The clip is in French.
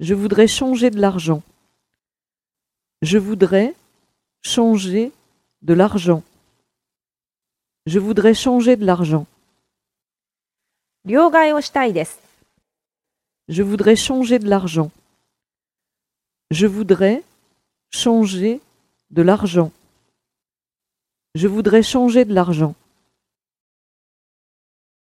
Je voudrais changer de l'argent. Je voudrais changer de l'argent. Je voudrais changer de l'argent. Je voudrais changer de l'argent. Je voudrais changer de l'argent. Je voudrais changer de l'argent.